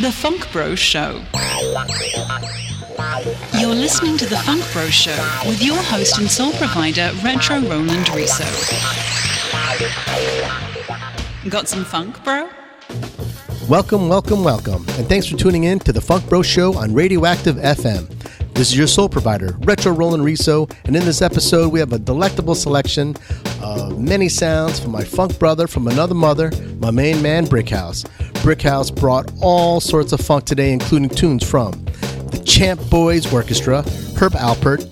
The Funk Bro Show. You're listening to The Funk Bro Show with your host and soul provider, Retro Roland Riso. Got some funk, bro? Welcome, welcome, welcome, and thanks for tuning in to the Funk Bro Show on Radioactive FM. This is your soul provider, Retro Roland Riso, and in this episode we have a delectable selection of many sounds from my funk brother from another mother, my main man Brickhouse. Brickhouse brought all sorts of funk today, including tunes from the Champ Boys Orchestra, Herb Alpert,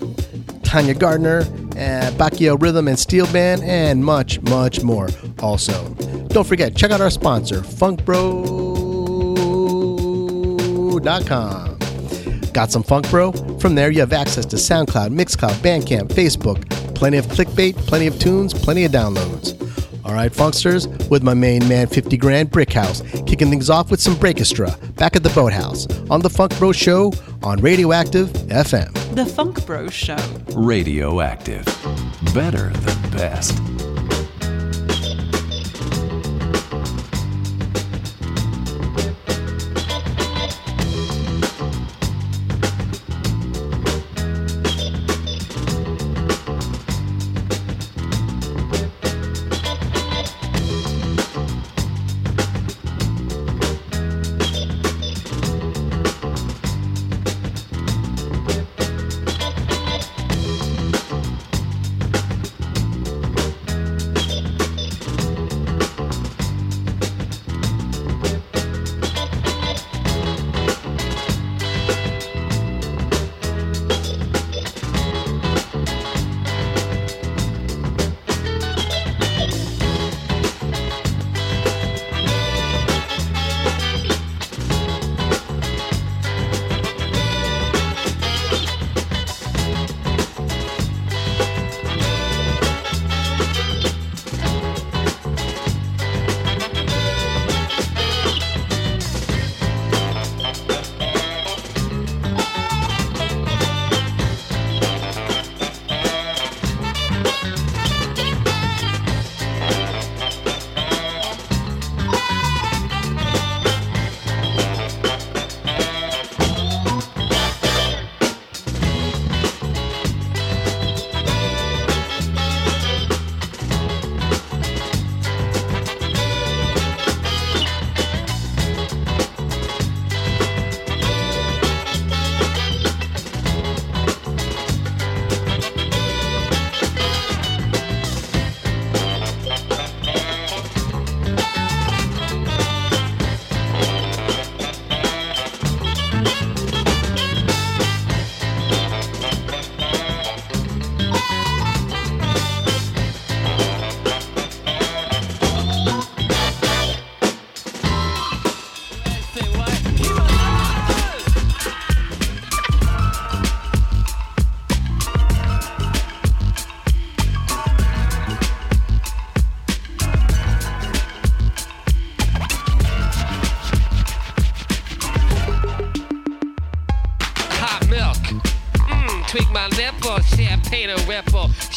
Tanya Gardner, uh, Bacao Rhythm and Steel Band, and much, much more also. Don't forget, check out our sponsor, funkbro.com. Got some funk, bro? From there, you have access to SoundCloud, Mixcloud, Bandcamp, Facebook, plenty of clickbait, plenty of tunes, plenty of downloads. All right, Funksters, with my main man, 50 Grand Brickhouse, kicking things off with some Breakestra back at the Boathouse on the Funk Bro Show on Radioactive FM. The Funk Bro Show. Radioactive. Better than best.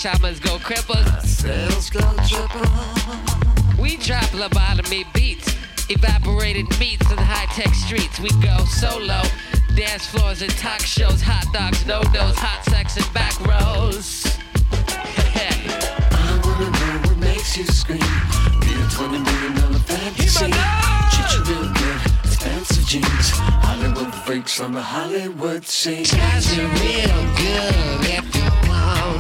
Shamans go cripple. Sales go triple. We drop lobotomy beats, evaporated meats in high-tech streets. We go solo. Dance floors and talk shows, hot dogs, no dos, hot sex and back rows. I wanna know what makes you scream. Be a twenty million dollar fantasy. Treat you real good, fancy jeans. Hollywood freaks on the Hollywood scene. Got you real good if you want the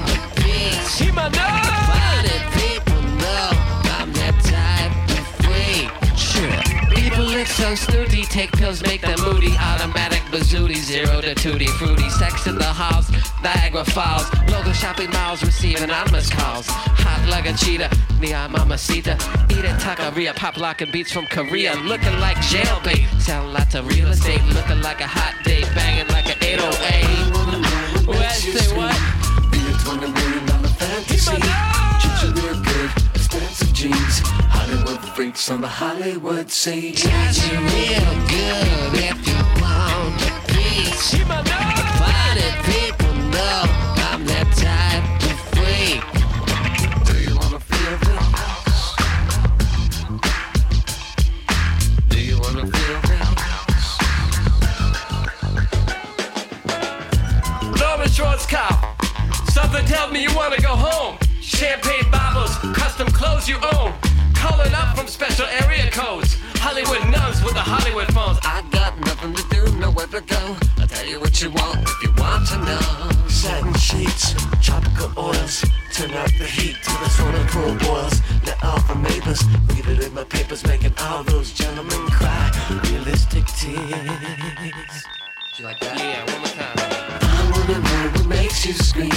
my Funny people know I'm that type of freak. Sure. People look so snooty, take pills, make them moody. Automatic bazooty, zero to tutti fruity. Sex in the halls, Niagara Falls. Local shopping malls receive anonymous calls. Hot like a cheetah, neon mamacita. Eat it, taqueria, pop locking beats from Korea. Looking like jailbait, sound lots of real estate. Looking like a hot date, banging like an 808. What? Say what? Fantasy. Treat you real good, expensive jeans. Hollywood freaks on the Hollywood scene. Got you real good if you want the peace. tells me you wanna go home. Champagne bottles, custom clothes you own. Calling up from special area codes. Hollywood nuns with the Hollywood phones. I got nothing to do, nowhere to go. I'll tell you what you want if you want to know. Satin sheets, tropical oils. Turn up the heat till the swimming pool boils. The alpha mapers, read it in my papers, making all those gentlemen cry. Realistic tears. You like that? Yeah, one more time. I wanna ride with makes you scream.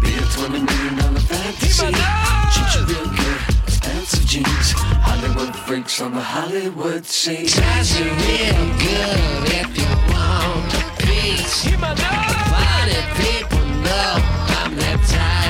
Be a twenty million dollar fantasy. Treat you real good, expensive jeans. Hollywood freaks on the Hollywood scene. Does you real good if you want a piece. Funny people know I'm that type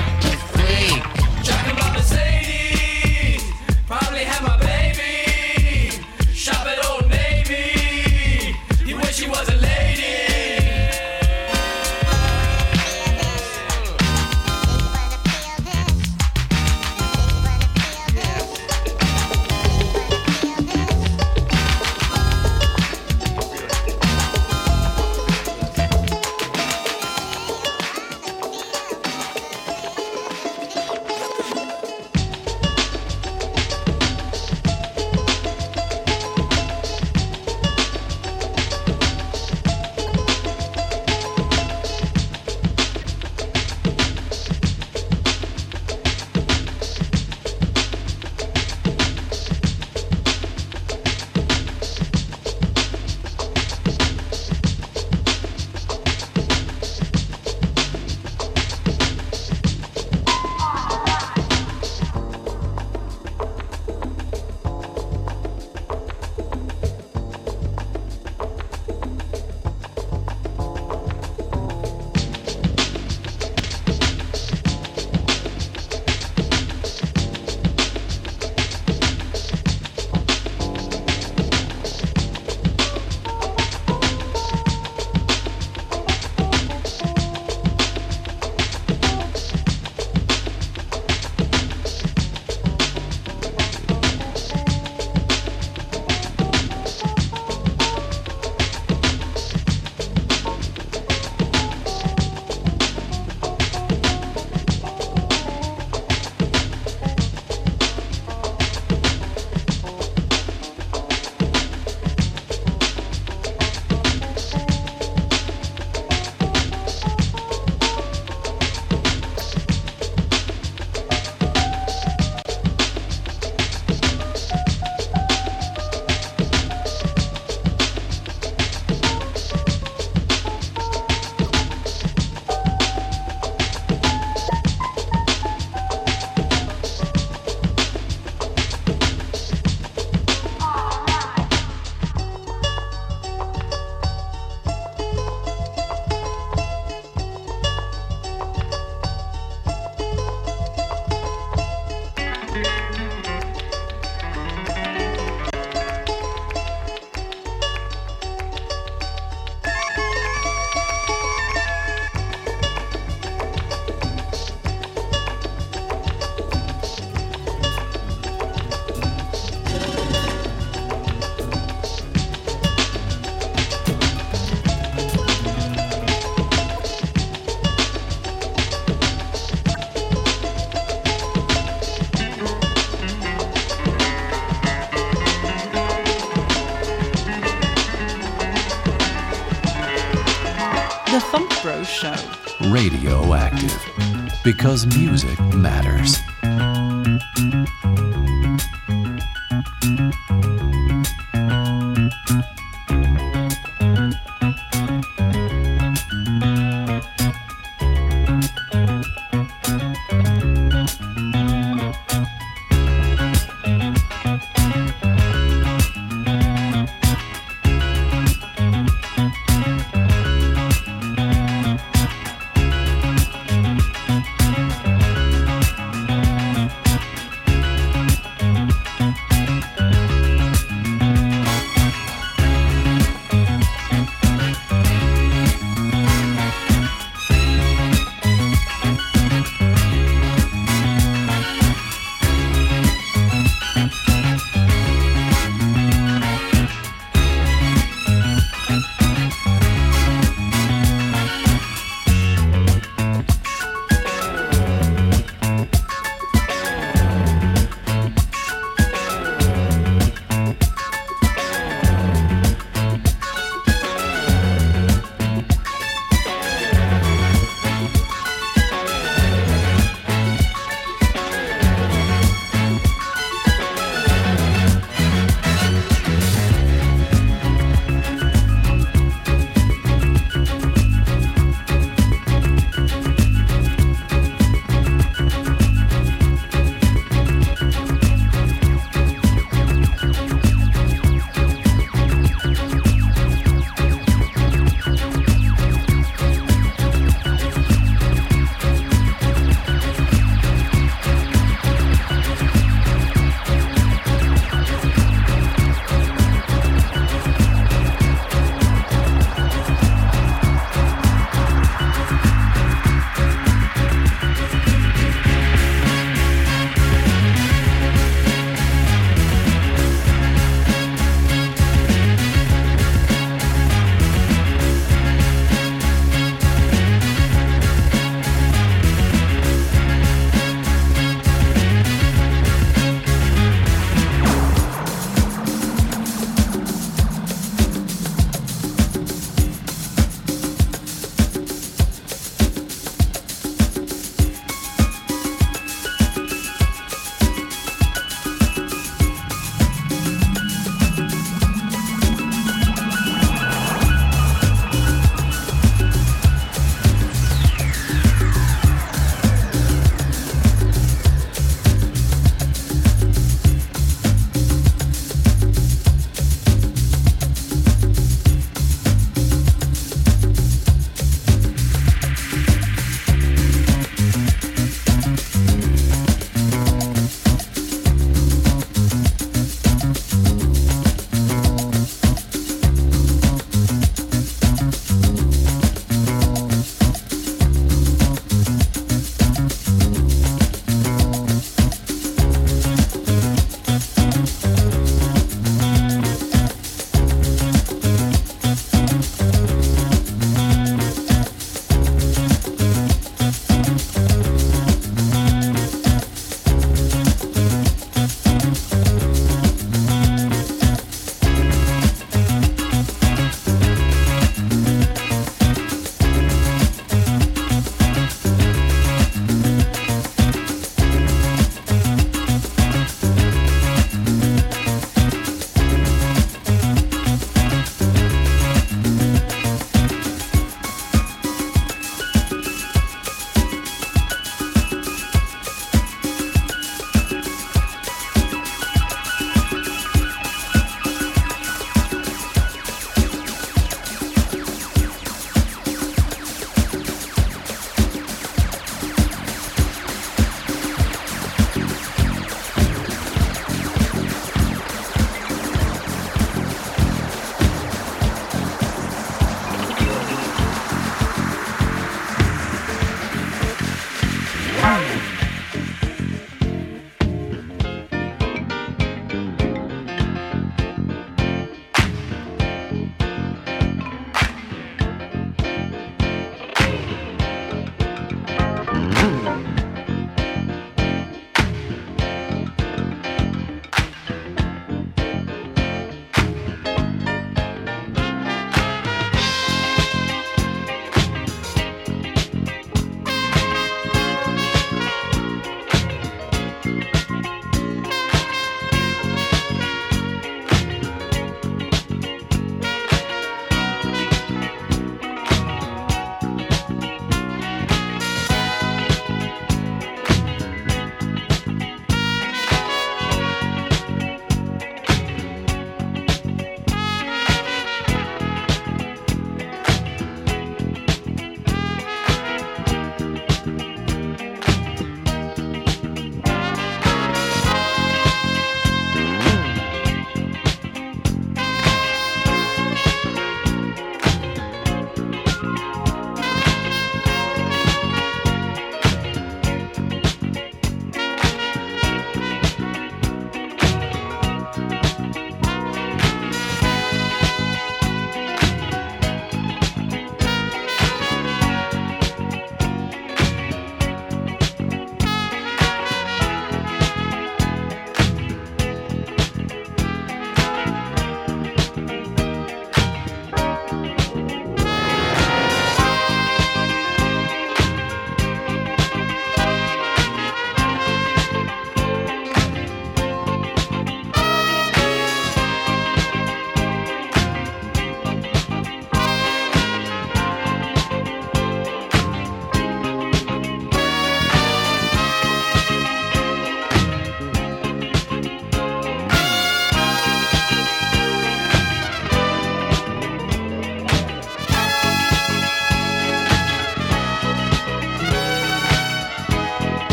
Because music matters.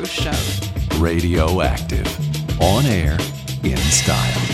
Show. Radioactive. On air, in style.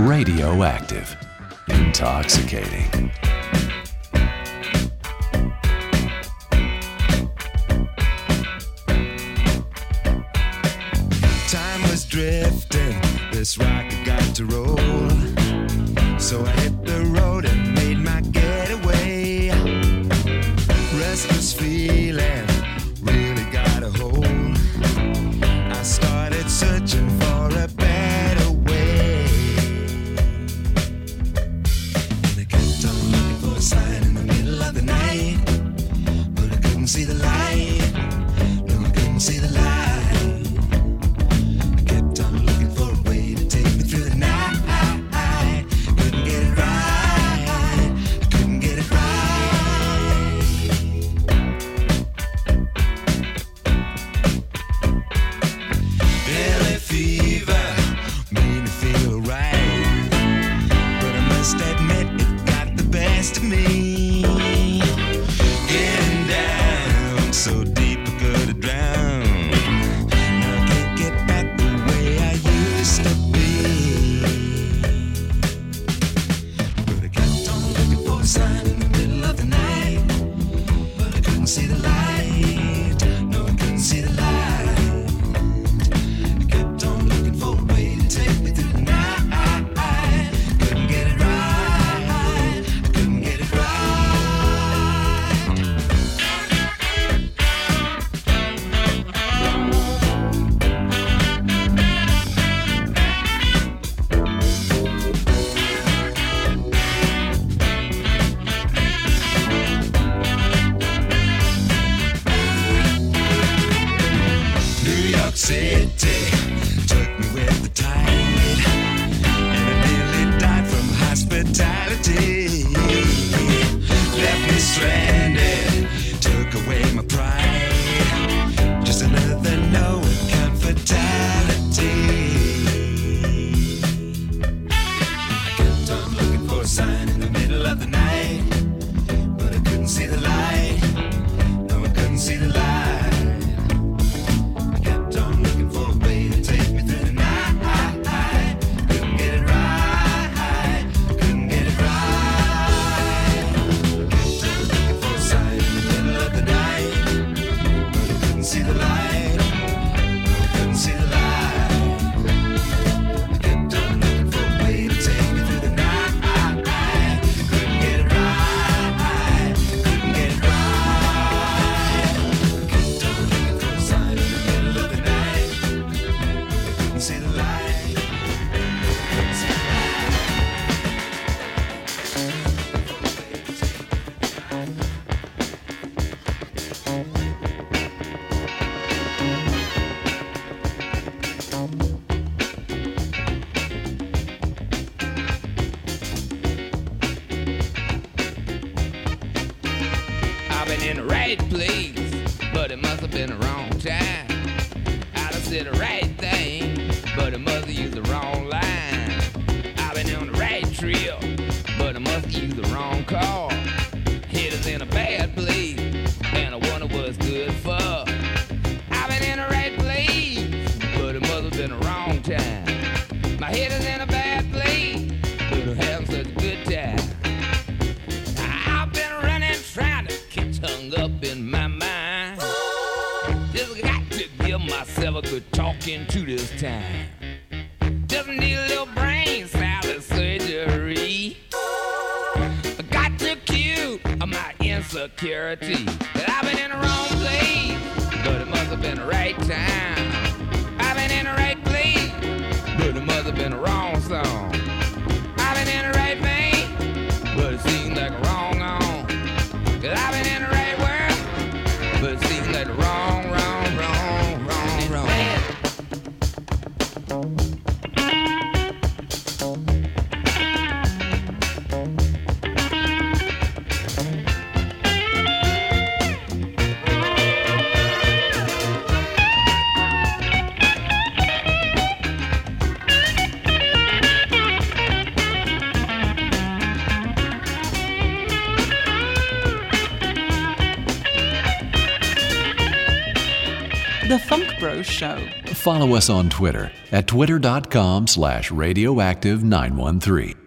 Radioactive. Intoxicating. Show. Follow us on Twitter at twitter.com slash radioactive913.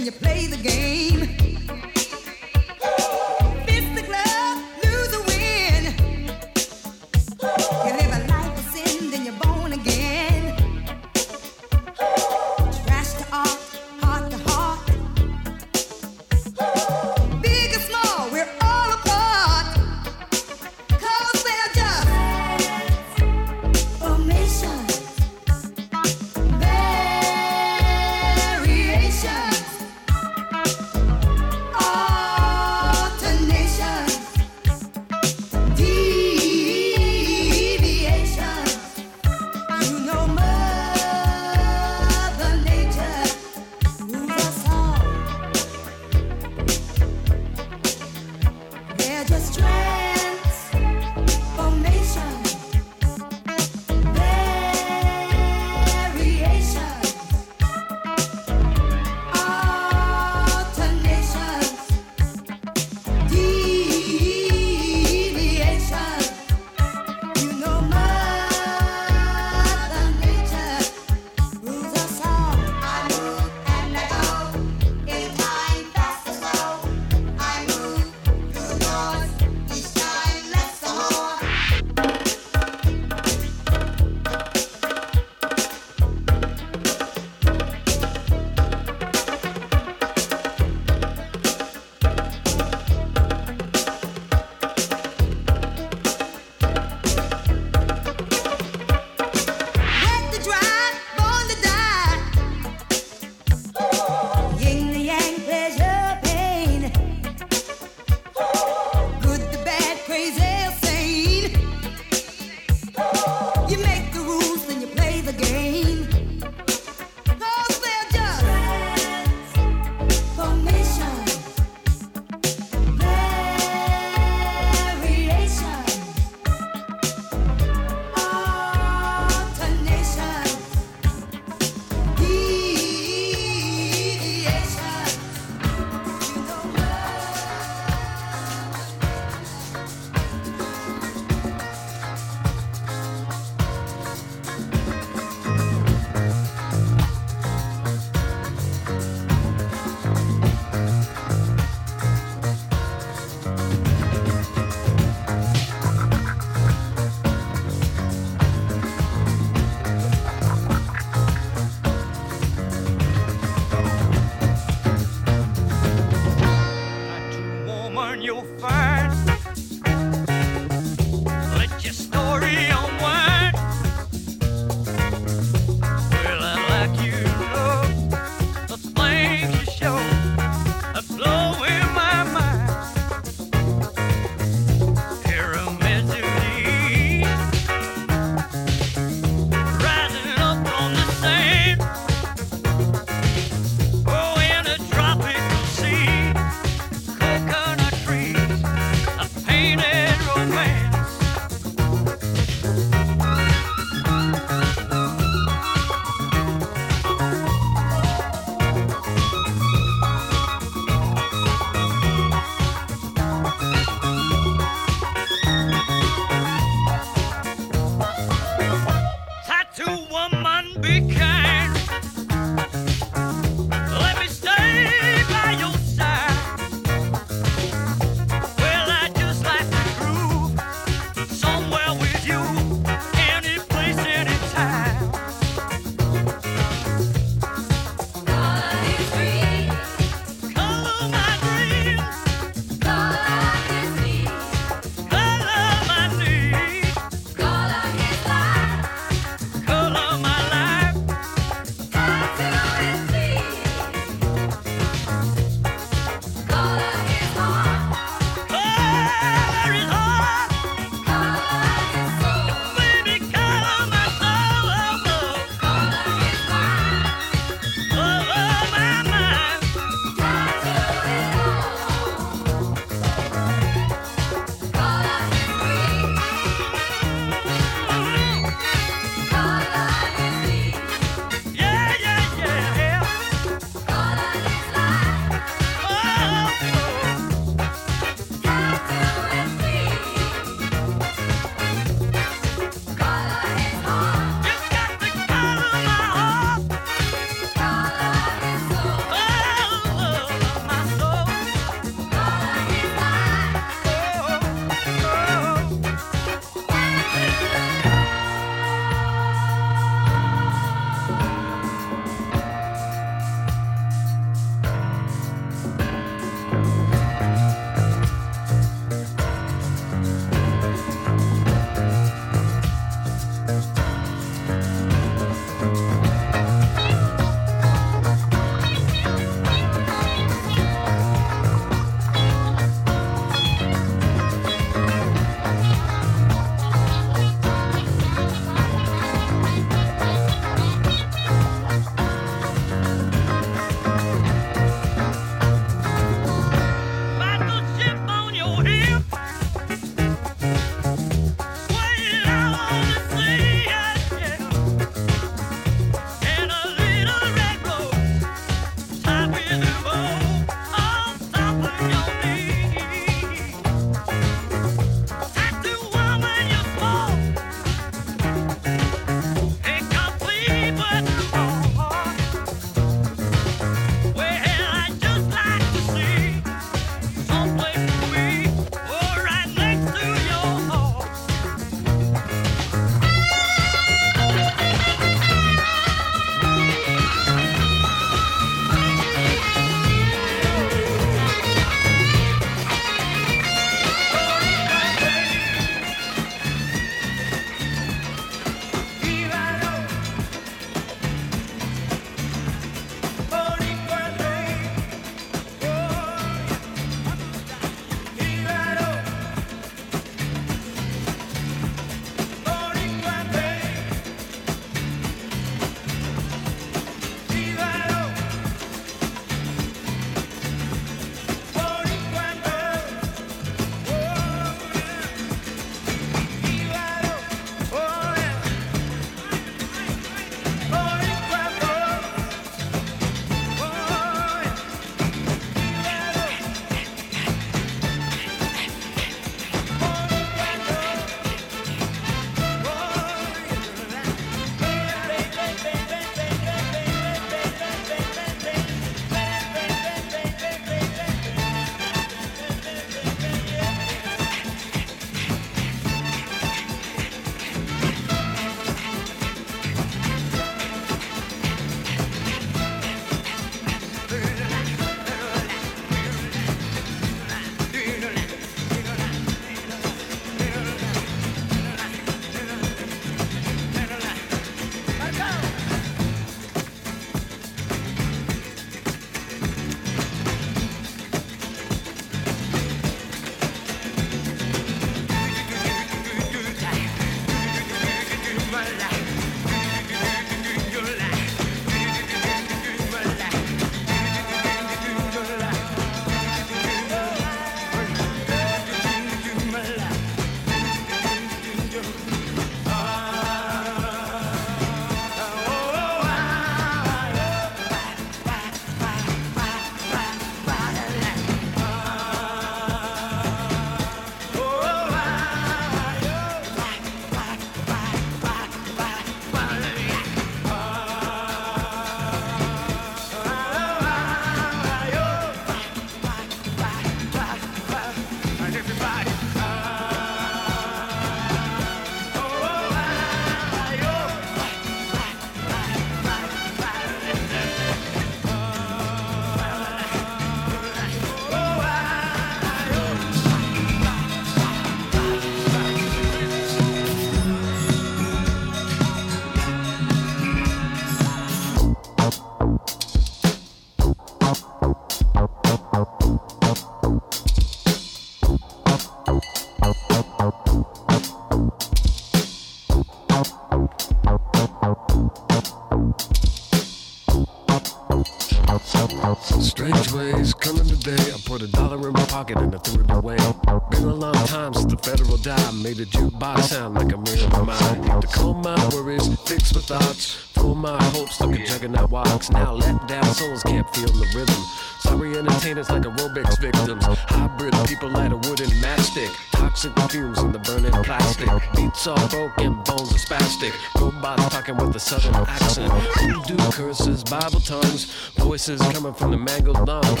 A jukebox sound like a mirror of mine. To calm my worries, fix my thoughts, full my hopes like a juggernaut walks. Now let down souls can't feel the rhythm. Sorry entertainers like aerobics victims. Hybrid people light a wooden matchstick. Toxic fumes in the burning plastic. Beats all broken, bones are spastic. Robots talking with a southern accent. Voodoo curses, Bible tongues. Voices coming from the mangled lungs.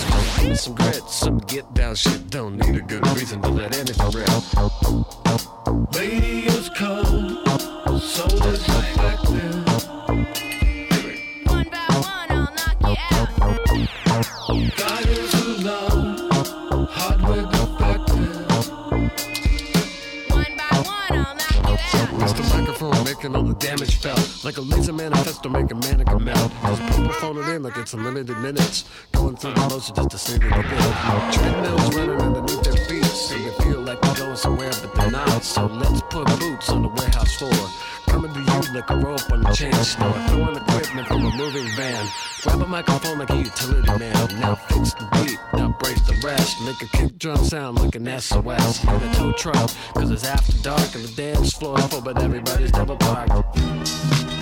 Some grit, going somewhere, but they're not. So let's put boots on the warehouse floor. Coming to you like a rope on a chain store. Throwing equipment from a moving van. Grab a microphone like a utility man. Now fix the beat, now brace the rest. Make a kick drum sound like an SOS. Hit a tow truck, cause it's after dark and the dance floor full, but everybody's double parked.